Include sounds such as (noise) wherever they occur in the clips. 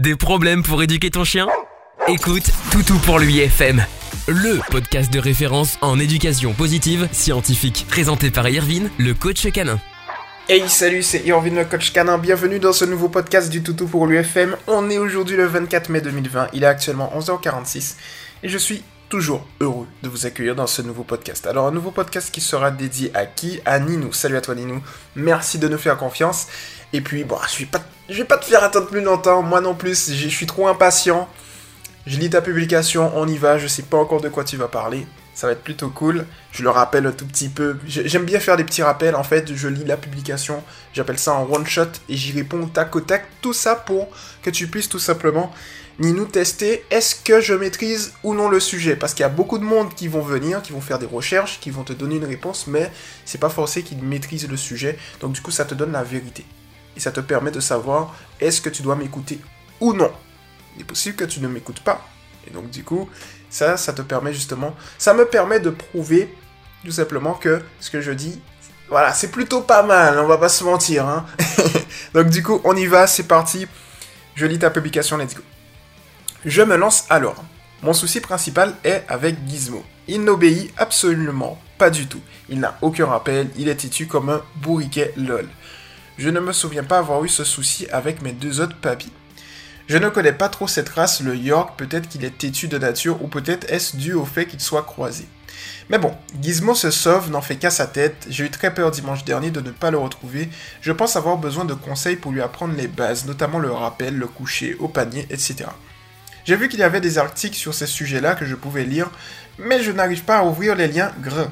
Des problèmes pour éduquer ton chien? Écoute Toutou pour lui FM, le podcast de référence en éducation positive scientifique, présenté par Irvine, le coach canin. Hey salut, c'est Irvine le coach canin, bienvenue dans ce nouveau podcast du Toutou pour l'UFM. On est aujourd'hui le 24 mai 2020, il est actuellement 11h46 et je suis toujours heureux de vous accueillir dans ce nouveau podcast. Alors un nouveau podcast qui sera dédié à qui? À Ninou. Salut à toi Ninou, merci de nous faire confiance. Et puis bon, je vais pas, vais pas te faire attendre plus longtemps, moi non plus, je suis trop impatient. Je lis ta publication, on y va, je sais pas encore de quoi tu vas parler. Ça va être plutôt cool. Je le rappelle un tout petit peu. J'aime bien faire des petits rappels. En fait, je lis la publication, j'appelle ça un one shot et j'y réponds tac au tac. Tout ça pour que tu puisses tout simplement ni nous tester est-ce que je maîtrise ou non le sujet. Parce qu'il y a beaucoup de monde qui vont venir, qui vont faire des recherches, qui vont te donner une réponse, mais c'est pas forcé qu'ils maîtrisent le sujet. Donc du coup, ça te donne la vérité. Et ça te permet de savoir est-ce que tu dois m'écouter ou non. Il est possible que tu ne m'écoutes pas. Et donc du coup, ça, ça te permet justement, ça me permet de prouver tout simplement que ce que je dis, voilà, c'est plutôt pas mal, on va pas se mentir. Hein. (laughs) donc du coup, on y va, c'est parti. Je lis ta publication, let's go. Je me lance alors. Mon souci principal est avec Gizmo. Il n'obéit absolument pas du tout. Il n'a aucun rappel, il est têtu comme un bourriquet lol. Je ne me souviens pas avoir eu ce souci avec mes deux autres papis. Je ne connais pas trop cette race, le York, peut-être qu'il est têtu de nature ou peut-être est-ce dû au fait qu'il soit croisé. Mais bon, Gizmo se sauve, n'en fait qu'à sa tête, j'ai eu très peur dimanche dernier de ne pas le retrouver, je pense avoir besoin de conseils pour lui apprendre les bases, notamment le rappel, le coucher, au panier, etc. J'ai vu qu'il y avait des articles sur ces sujets-là que je pouvais lire, mais je n'arrive pas à ouvrir les liens gras.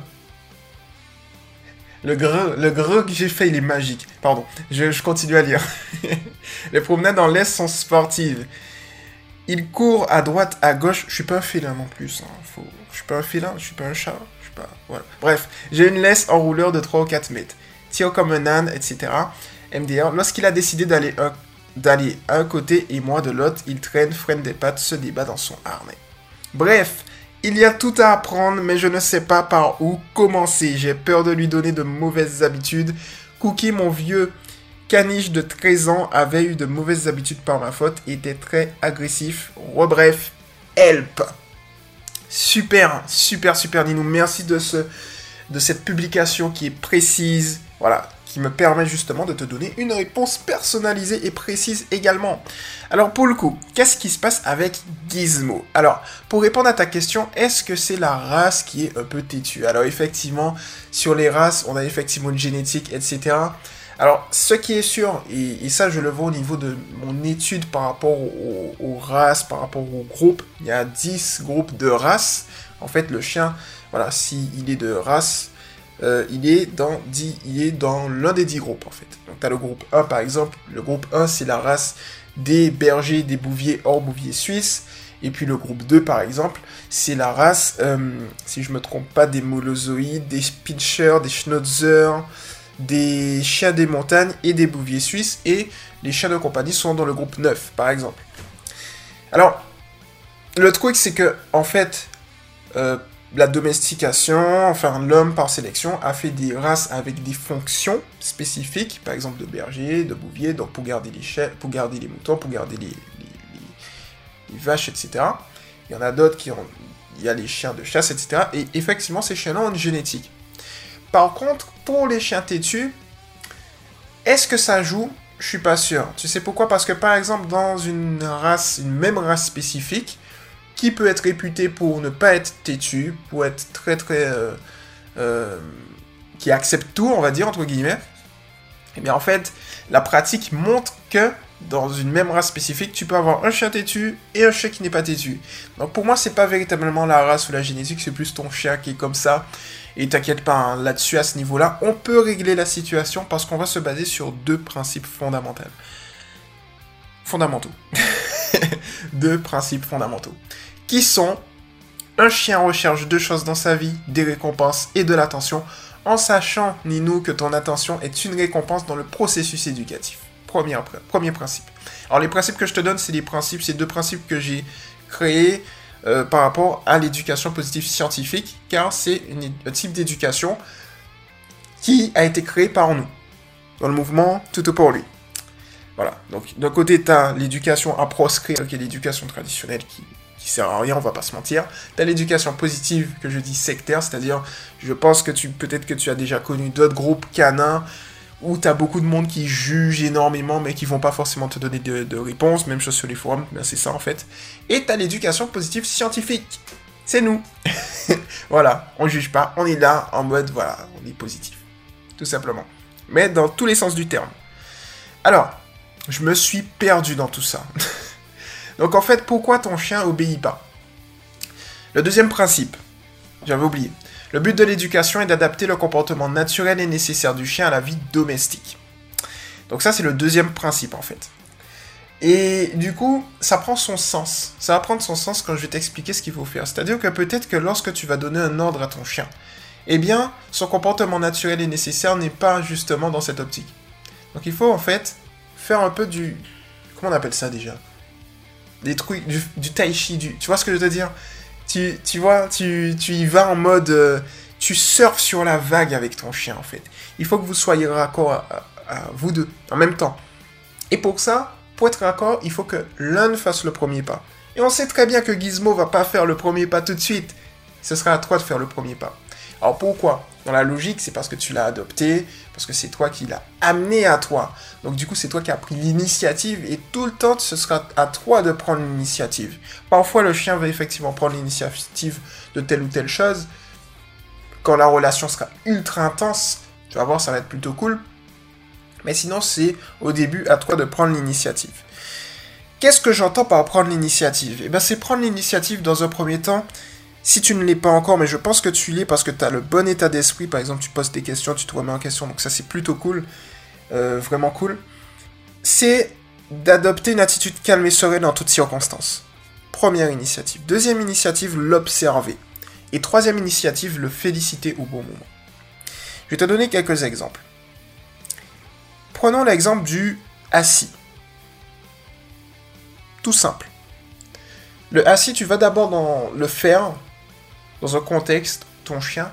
Le gras, le gras que j'ai fait, il est magique. Pardon, je, continue à lire. (laughs) les promenades dans l'Est sont sportives. Il court à droite, à gauche. Je suis pas un félin non plus. Hein. Je suis pas un félin, je suis pas un chat. Je pas... Bref, j'ai une laisse en rouleur de 3 ou 4 mètres. Tire comme un âne, etc. MDR, lorsqu'il a décidé d'aller un d'aller un côté et moi de l'autre, il traîne, freine des pattes, se débat dans son harnais. Bref, il y a tout à apprendre, mais je ne sais pas par où commencer. J'ai peur de lui donner de mauvaises habitudes. Cookie, mon vieux caniche de 13 ans, avait eu de mauvaises habitudes par ma faute était très agressif. Rebref, help Super, super, super Ninou. Merci de, ce, de cette publication qui est précise. Voilà, qui me permet justement de te donner une réponse personnalisée et précise également. Alors pour le coup, qu'est-ce qui se passe avec Gizmo? Alors, pour répondre à ta question, est-ce que c'est la race qui est un peu têtue? Alors effectivement, sur les races, on a effectivement une génétique, etc. Alors, ce qui est sûr, et, ça je le vois au niveau de mon étude par rapport aux, races, par rapport aux groupes, il y a 10 groupes de races. En fait, le chien, voilà, s'il il est de race, euh, il est dans, il est dans l'un des 10 groupes en fait. Donc tu as le groupe 1 par exemple. Le groupe 1 c'est la race des bergers, des bouviers hors bouvier suisse. Et puis le groupe 2 par exemple, c'est la race, euh, si je me trompe pas, des molozoïdes, des pinchers, des schnauzer, des chiens des montagnes et des bouviers suisses. Et les chiens de compagnie sont dans le groupe 9 par exemple. Alors, le truc c'est que en fait, euh, la domestication, enfin l'homme par sélection a fait des races avec des fonctions spécifiques, par exemple de berger, de bouvier, donc pour garder les chiens, pour garder les moutons, pour garder les, vaches, etc. Il y en a d'autres qui ont, il y a les chiens de chasse, etc. Et effectivement, ces chiens-là ont une génétique. Par contre, pour les chiens têtus, est-ce que ça joue? Je suis pas sûr. Tu sais pourquoi? Parce que par exemple, dans une race, une même race spécifique, qui peut être réputé pour ne pas être têtu, pour être très très... Euh, euh, qui accepte tout, on va dire, entre guillemets, et eh bien en fait, la pratique montre que dans une même race spécifique, tu peux avoir un chien têtu et un chien qui n'est pas têtu. Donc pour moi, c'est pas véritablement la race ou la génétique, c'est plus ton chien qui est comme ça. Et t'inquiète pas, hein, là-dessus, à ce niveau-là, on peut régler la situation parce qu'on va se baser sur deux principes fondamentaux. Fondamentaux. (laughs) deux principes fondamentaux qui sont un chien recherche deux choses dans sa vie, des récompenses et de l'attention, en sachant, Ninou, que ton attention est une récompense dans le processus éducatif. Premier, principe. Alors les principes que je te donne, c'est les principes, c'est deux principes que j'ai créés euh, par rapport à l'éducation positive scientifique, car c'est un type d'éducation qui a été créé par nous, dans le mouvement Tout pour lui. Voilà. Donc, d'un côté, tu as l'éducation à proscrire, qui est l'éducation traditionnelle qui, qui sert à rien, on va pas se mentir. Tu as l'éducation positive, que je dis sectaire, c'est-à-dire, je pense que tu, peut-être que tu as déjà connu d'autres groupes canins où tu as beaucoup de monde qui juge énormément, mais qui vont pas forcément te donner de, réponses, même chose sur les forums, ben c'est ça en fait. Et tu as l'éducation positive scientifique. C'est nous. (laughs) voilà, on juge pas, on est là en mode, voilà, on est positif. Tout simplement. Mais dans tous les sens du terme. Alors, je me suis perdu dans tout ça. (laughs) Donc en fait, pourquoi ton chien obéit pas? Le deuxième principe, j'avais oublié. Le but de l'éducation est d'adapter le comportement naturel et nécessaire du chien à la vie domestique. Donc ça, c'est le deuxième principe en fait. Et du coup, ça prend son sens. Ça va prendre son sens quand je vais t'expliquer ce qu'il faut faire. C'est-à-dire que peut-être que lorsque tu vas donner un ordre à ton chien, eh bien, son comportement naturel et nécessaire n'est pas justement dans cette optique. Donc il faut en fait faire un peu du... Comment on appelle ça déjà? Des trucs, du, tai chi. Tu vois ce que je veux te dire? Tu, tu vois, tu, tu y vas en mode... Euh, tu surfes sur la vague avec ton chien en fait. Il faut que vous soyez raccord à, à vous deux en même temps. Et pour ça, pour être raccord, il faut que l'un fasse le premier pas. Et on sait très bien que Gizmo va pas faire le premier pas tout de suite. Ce sera à toi de faire le premier pas. Alors pourquoi? La logique, c'est parce que tu l'as adopté, parce que c'est toi qui l'as amené à toi. Donc du coup, c'est toi qui as pris l'initiative et tout le temps, ce sera à toi de prendre l'initiative. Parfois, le chien va effectivement prendre l'initiative de telle ou telle chose. Quand la relation sera ultra intense, tu vas voir, ça va être plutôt cool. Mais sinon, c'est au début à toi de prendre l'initiative. Qu'est-ce que j'entends par prendre l'initiative? Eh bien, c'est prendre l'initiative dans un premier temps. Si tu ne l'es pas encore, mais je pense que tu l'es parce que tu as le bon état d'esprit. Par exemple, tu poses des questions, tu te remets en question. Donc ça, c'est plutôt cool. Euh, vraiment cool. C'est d'adopter une attitude calme et sereine en toutes circonstances. Première initiative. Deuxième initiative, l'observer. Et troisième initiative, le féliciter au bon moment. Je vais te donner quelques exemples. Prenons l'exemple du assis. Tout simple. Le assis, tu vas d'abord dans le faire dans un contexte, ton chien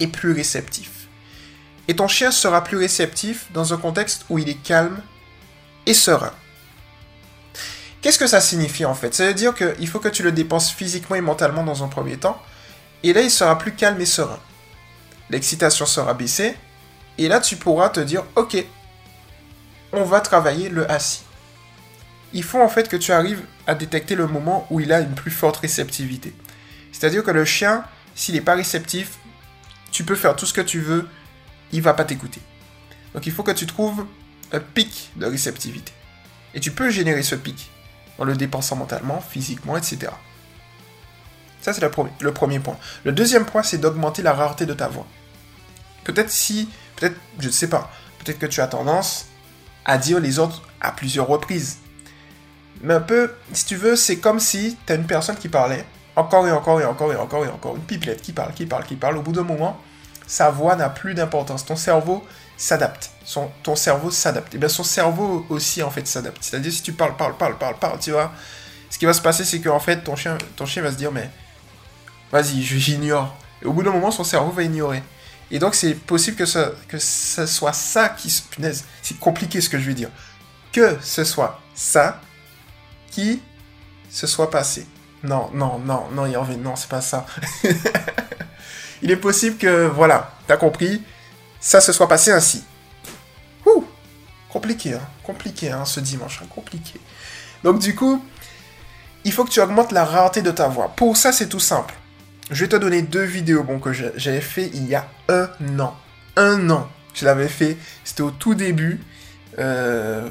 est plus réceptif. Et ton chien sera plus réceptif dans un contexte où il est calme et serein. Qu'est-ce que ça signifie en fait? Ça veut dire qu'il faut que tu le dépenses physiquement et mentalement dans un premier temps. Et là, il sera plus calme et serein. L'excitation sera baissée. Et là, tu pourras te dire, ok, on va travailler le assis. Il faut en fait que tu arrives à détecter le moment où il a une plus forte réceptivité. C'est-à-dire que le chien, s'il n'est pas réceptif, tu peux faire tout ce que tu veux, il va pas t'écouter. Donc il faut que tu trouves un pic de réceptivité. Et tu peux générer ce pic en le dépensant mentalement, physiquement, etc. Ça, c'est le, le premier point. Le deuxième point, c'est d'augmenter la rareté de ta voix. Peut-être si, peut-être, je ne sais pas, peut-être que tu as tendance à dire les autres à plusieurs reprises. Mais un peu, si tu veux, c'est comme si tu as une personne qui parlait, encore et encore et encore et encore et encore, une pipelette qui parle, qui parle, qui parle. Au bout d'un moment, sa voix n'a plus d'importance. Ton cerveau s'adapte. Ton cerveau s'adapte. Et bien son cerveau aussi, en fait, s'adapte. C'est-à-dire, si tu parles, parles, parles, parles, parles, tu vois, ce qui va se passer, c'est qu'en fait, ton chien, ton chien va se dire, mais vas-y, j'ignore. Et au bout d'un moment, son cerveau va ignorer. Et donc, c'est possible que ce, que soit ça qui se... Punaise, c'est compliqué ce que je vais dire. Que ce soit ça qui se soit passé. Non, non, non, non, Hervé, non, c'est pas ça. (laughs) Il est possible que, voilà, t'as compris, ça se soit passé ainsi. Ouh, compliqué, hein, compliqué, hein, ce dimanche, hein, compliqué. Donc, du coup, il faut que tu augmentes la rareté de ta voix. Pour ça, c'est tout simple. Je vais te donner deux vidéos bon, que j'avais fait il y a un an. Un an. Je l'avais fait. C'était au tout début. Euh,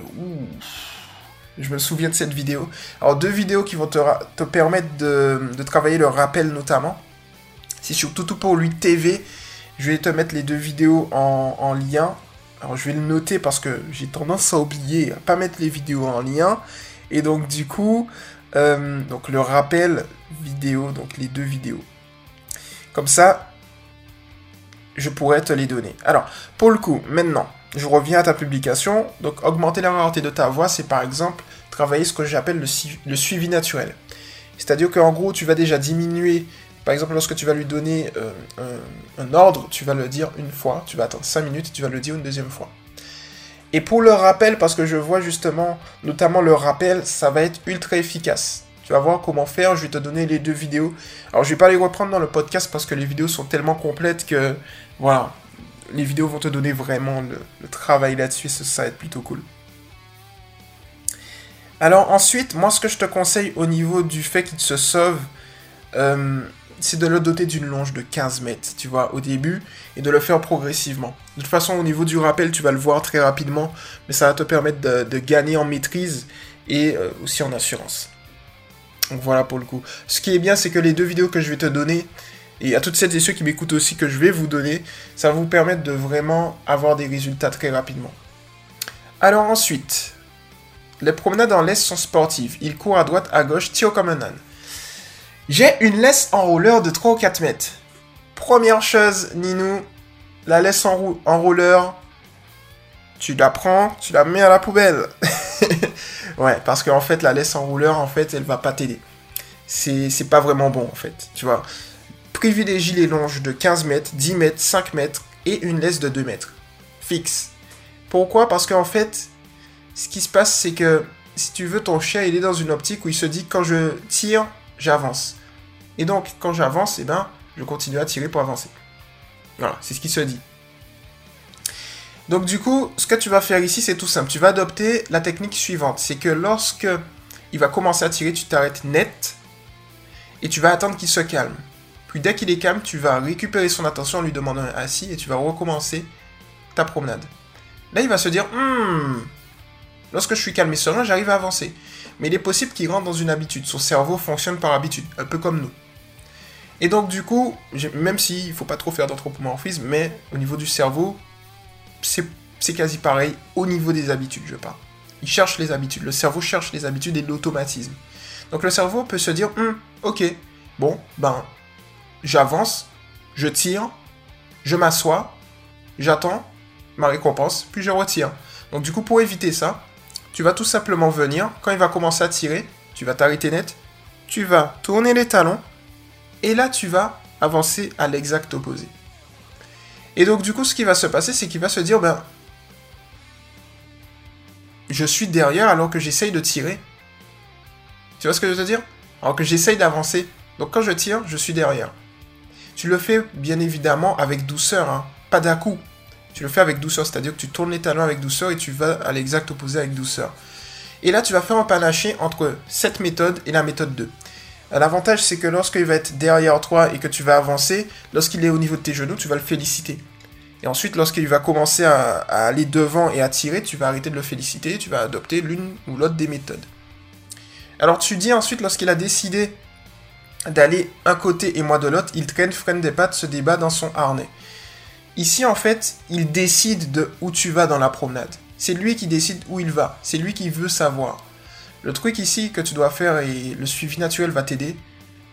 je me souviens de cette vidéo. Alors, deux vidéos qui vont te, permettre de, de, travailler le rappel notamment. C'est sur tout pour lui TV. Je vais te mettre les deux vidéos en, en lien. Alors, je vais le noter parce que j'ai tendance à oublier, à pas mettre les vidéos en lien. Et donc, du coup, euh, donc le rappel vidéo, donc les deux vidéos. Comme ça, je pourrais te les donner. Alors, pour le coup, maintenant, je reviens à ta publication. Donc, augmenter la rareté de ta voix, c'est par exemple travailler ce que j'appelle le, suivi naturel. C'est-à-dire qu'en gros, tu vas déjà diminuer, par exemple, lorsque tu vas lui donner euh, un, ordre, tu vas le dire une fois, tu vas attendre 5 minutes et tu vas le dire une deuxième fois. Et pour le rappel, parce que je vois justement, notamment le rappel, ça va être ultra efficace. Tu vas voir comment faire, je vais te donner les deux vidéos. Alors je vais pas les reprendre dans le podcast parce que les vidéos sont tellement complètes que, voilà, les vidéos vont te donner vraiment le, travail là-dessus, ça va être plutôt cool. Alors ensuite, moi ce que je te conseille au niveau du fait qu'il se sauve, euh, c'est de le doter d'une longe de 15 mètres, tu vois, au début, et de le faire progressivement. De toute façon, au niveau du rappel, tu vas le voir très rapidement, mais ça va te permettre de, gagner en maîtrise et euh, aussi en assurance. Donc voilà pour le coup. Ce qui est bien, c'est que les deux vidéos que je vais te donner, et à toutes celles et ceux qui m'écoutent aussi que je vais vous donner, ça va vous permettre de vraiment avoir des résultats très rapidement. Alors ensuite, les promenades en laisse sont sportives. Il court à droite, à gauche, tire comme un âne. J'ai une laisse en roller de 3 ou 4 mètres. Première chose, Ninou, la laisse en, en roller, tu la prends, tu la mets à la poubelle. (laughs) ouais, parce qu'en fait, la laisse en rouleur, en fait, elle va pas t'aider. C'est pas vraiment bon, en fait, tu vois. Privilégie les longes de 15 mètres, 10 mètres, 5 mètres et une laisse de 2 mètres. Fixe. Pourquoi? Parce qu'en fait, ce qui se passe, c'est que si tu veux, ton chien, il est dans une optique où il se dit quand je tire, j'avance. Et donc, quand j'avance, eh ben, je continue à tirer pour avancer. Voilà, c'est ce qui se dit. Donc du coup, ce que tu vas faire ici, c'est tout simple. Tu vas adopter la technique suivante. C'est que lorsque il va commencer à tirer, tu t'arrêtes net et tu vas attendre qu'il se calme. Puis dès qu'il est calme, tu vas récupérer son attention en lui demandant un assis et tu vas recommencer ta promenade. Là, il va se dire, hmm, lorsque je suis calme et serein, j'arrive à avancer. Mais il est possible qu'il rentre dans une habitude. Son cerveau fonctionne par habitude, un peu comme nous. Et donc du coup, même s'il ne faut pas trop faire d'anthropomorphisme, mais au niveau du cerveau, c'est quasi pareil au niveau des habitudes, je parle. Il cherche les habitudes. Le cerveau cherche les habitudes et l'automatisme. Donc le cerveau peut se dire, hum, ok, bon, ben, j'avance, je tire, je m'assois, j'attends ma récompense, puis je retire. Donc du coup, pour éviter ça, tu vas tout simplement venir, quand il va commencer à tirer, tu vas t'arrêter net, tu vas tourner les talons, et là tu vas avancer à l'exact opposé. Et donc du coup, ce qui va se passer, c'est qu'il va se dire, ben, je suis derrière alors que j'essaye de tirer. Tu vois ce que je veux te dire? Alors que j'essaye d'avancer. Donc quand je tire, je suis derrière. Tu le fais bien évidemment avec douceur, hein, pas d'un coup. Tu le fais avec douceur, c'est-à-dire que tu tournes les talons avec douceur et tu vas à l'exact opposé avec douceur. Et là, tu vas faire un panaché entre cette méthode et la méthode 2. L'avantage, c'est que lorsqu'il va être derrière toi et que tu vas avancer, lorsqu'il est au niveau de tes genoux, tu vas le féliciter. Et ensuite, lorsqu'il va commencer à, aller devant et à tirer, tu vas arrêter de le féliciter, tu vas adopter l'une ou l'autre des méthodes. Alors tu dis ensuite, lorsqu'il a décidé d'aller un côté et moi de l'autre, il traîne, freine des pattes, se débat dans son harnais. Ici, en fait, il décide de où tu vas dans la promenade. C'est lui qui décide où il va. C'est lui qui veut savoir. Le truc ici que tu dois faire et le suivi naturel va t'aider,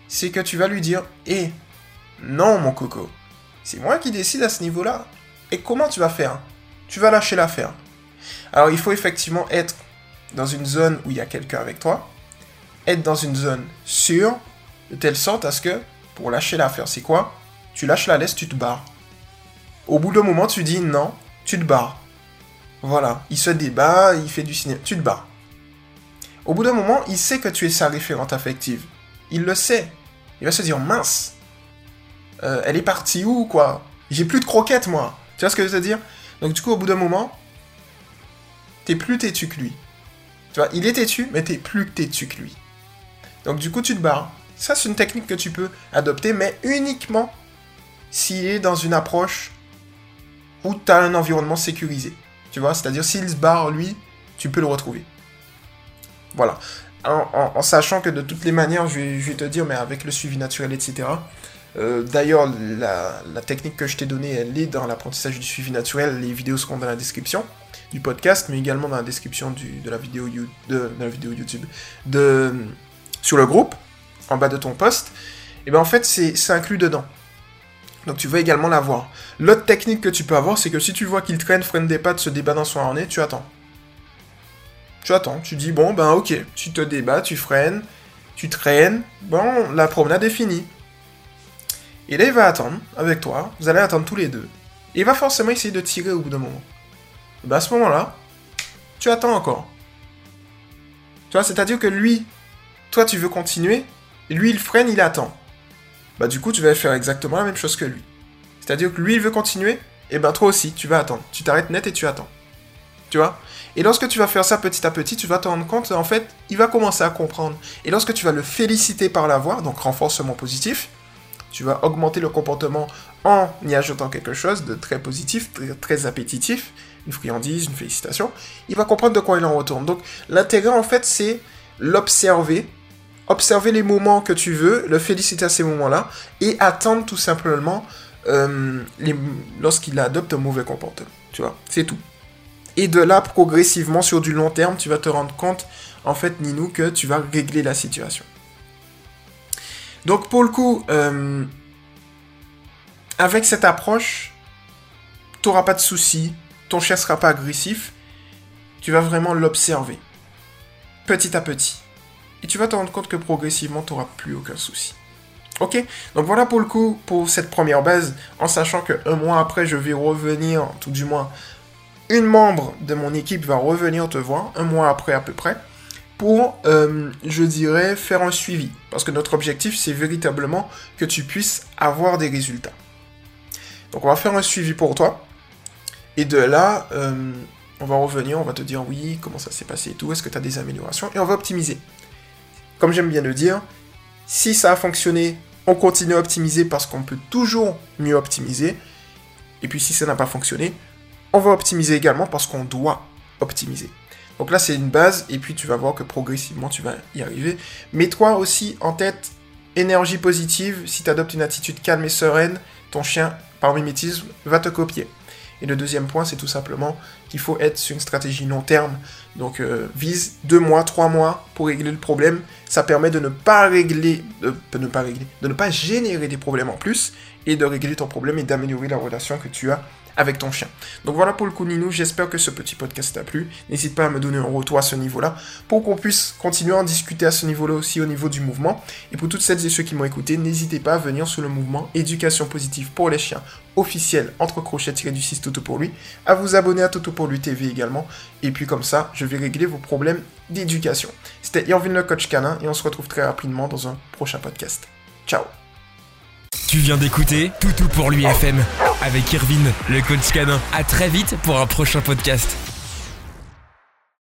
c'est que tu vas lui dire Eh, non, mon coco, c'est moi qui décide à ce niveau-là. Et comment tu vas faire? Tu vas lâcher l'affaire. Alors, il faut effectivement être dans une zone où il y a quelqu'un avec toi, être dans une zone sûre, de telle sorte à ce que, pour lâcher l'affaire, c'est quoi? Tu lâches la laisse, tu te barres. Au bout d'un moment, tu dis non, tu te barres. Voilà, il se débat, il fait du cinéma, tu te barres. Au bout d'un moment, il sait que tu es sa référente affective. Il le sait. Il va se dire, mince, euh, elle est partie où, quoi? J'ai plus de croquettes, moi. Tu vois ce que je veux dire? Donc du coup, au bout d'un moment, t'es plus têtu que lui. Tu vois, il est têtu, mais t'es plus têtu que lui. Donc du coup, tu te barres. Ça, c'est une technique que tu peux adopter, mais uniquement s'il est dans une approche où tu as un environnement sécurisé. Tu vois, c'est-à-dire s'il se barre, lui, tu peux le retrouver. Voilà. En, sachant que de toutes les manières, je vais, te dire, mais avec le suivi naturel, etc. Euh, d'ailleurs, la, technique que je t'ai donnée, elle est dans l'apprentissage du suivi naturel. Les vidéos seront dans la description du podcast, mais également dans la description de, la vidéo, YouTube, sur le groupe, en bas de ton post. Et bien en fait, c'est inclus dedans. Donc tu vas également la voir. L'autre technique que tu peux avoir, c'est que si tu vois qu'il traîne, freine des pattes, se débat dans son harnais, tu attends. Tu attends, tu dis, bon, ben ok, tu te débats, tu freines, tu traînes, bon, la promenade est finie. Et là, il va attendre avec toi, vous allez attendre tous les deux. Et il va forcément essayer de tirer au bout d'un moment. Ben à ce moment-là, tu attends encore. Tu vois, c'est-à-dire que lui, toi, tu veux continuer, lui, il freine, il attend. Bah, du coup, tu vas faire exactement la même chose que lui. C'est-à-dire que lui, il veut continuer, et ben toi aussi, tu vas attendre. Tu t'arrêtes net et tu attends. Tu vois? Et lorsque tu vas faire ça petit à petit, tu vas te rendre compte, en fait, il va commencer à comprendre. Et lorsque tu vas le féliciter par l'avoir, donc renforcement positif, tu vas augmenter le comportement en y ajoutant quelque chose de très positif, très, très appétitif, une friandise, une félicitation. Il va comprendre de quoi il en retourne. Donc l'intérêt, en fait, c'est l'observer observer les moments que tu veux, le féliciter à ces moments-là, et attendre tout simplement euh, lorsqu'il adopte un mauvais comportement. Tu vois, c'est tout. Et de là, progressivement, sur du long terme, tu vas te rendre compte, en fait, Ninou, que tu vas régler la situation. Donc, pour le coup, euh, avec cette approche, tu n'auras pas de soucis, ton chien sera pas agressif, tu vas vraiment l'observer, petit à petit. Et tu vas te rendre compte que progressivement, tu n'auras plus aucun souci. Ok? Donc voilà pour le coup, pour cette première base, en sachant que un mois après, je vais revenir, tout du moins, une membre de mon équipe va revenir te voir, un mois après à peu près, pour, euh, je dirais, faire un suivi. Parce que notre objectif, c'est véritablement que tu puisses avoir des résultats. Donc on va faire un suivi pour toi. Et de là, euh, on va revenir, on va te dire oui, comment ça s'est passé et tout, est-ce que tu as des améliorations, et on va optimiser. Comme j'aime bien le dire, si ça a fonctionné, on continue à optimiser parce qu'on peut toujours mieux optimiser. Et puis si ça n'a pas fonctionné, on va optimiser également parce qu'on doit optimiser. Donc là, c'est une base, et puis tu vas voir que progressivement, tu vas y arriver. Mets-toi aussi en tête énergie positive. Si tu adoptes une attitude calme et sereine, ton chien, par mimétisme, va te copier. Et le deuxième point, c'est tout simplement qu'il faut être sur une stratégie long terme. Donc euh, vise deux mois, trois mois pour régler le problème. Ça permet de ne pas régler, de, ne pas régler, de ne pas générer des problèmes en plus et de régler ton problème et d'améliorer la relation que tu as avec ton chien. Donc voilà pour le coup Ninou, j'espère que ce petit podcast t'a plu. N'hésite pas à me donner un retour à ce niveau-là pour qu'on puisse continuer à en discuter à ce niveau-là aussi au niveau du mouvement. Et pour toutes celles et ceux qui m'ont écouté, n'hésitez pas à venir sur le mouvement éducation positive pour les chiens officiel entre crochets du 6 Toto pour lui, à vous abonner à Toto pour lui TV également. Et puis comme ça, je vais régler vos problèmes d'éducation. C'était Irvin le coach canin et on se retrouve très rapidement dans un prochain podcast. Ciao tu viens d'écouter Toutou pour lui FM avec Irvine, le coach canin. À très vite pour un prochain podcast.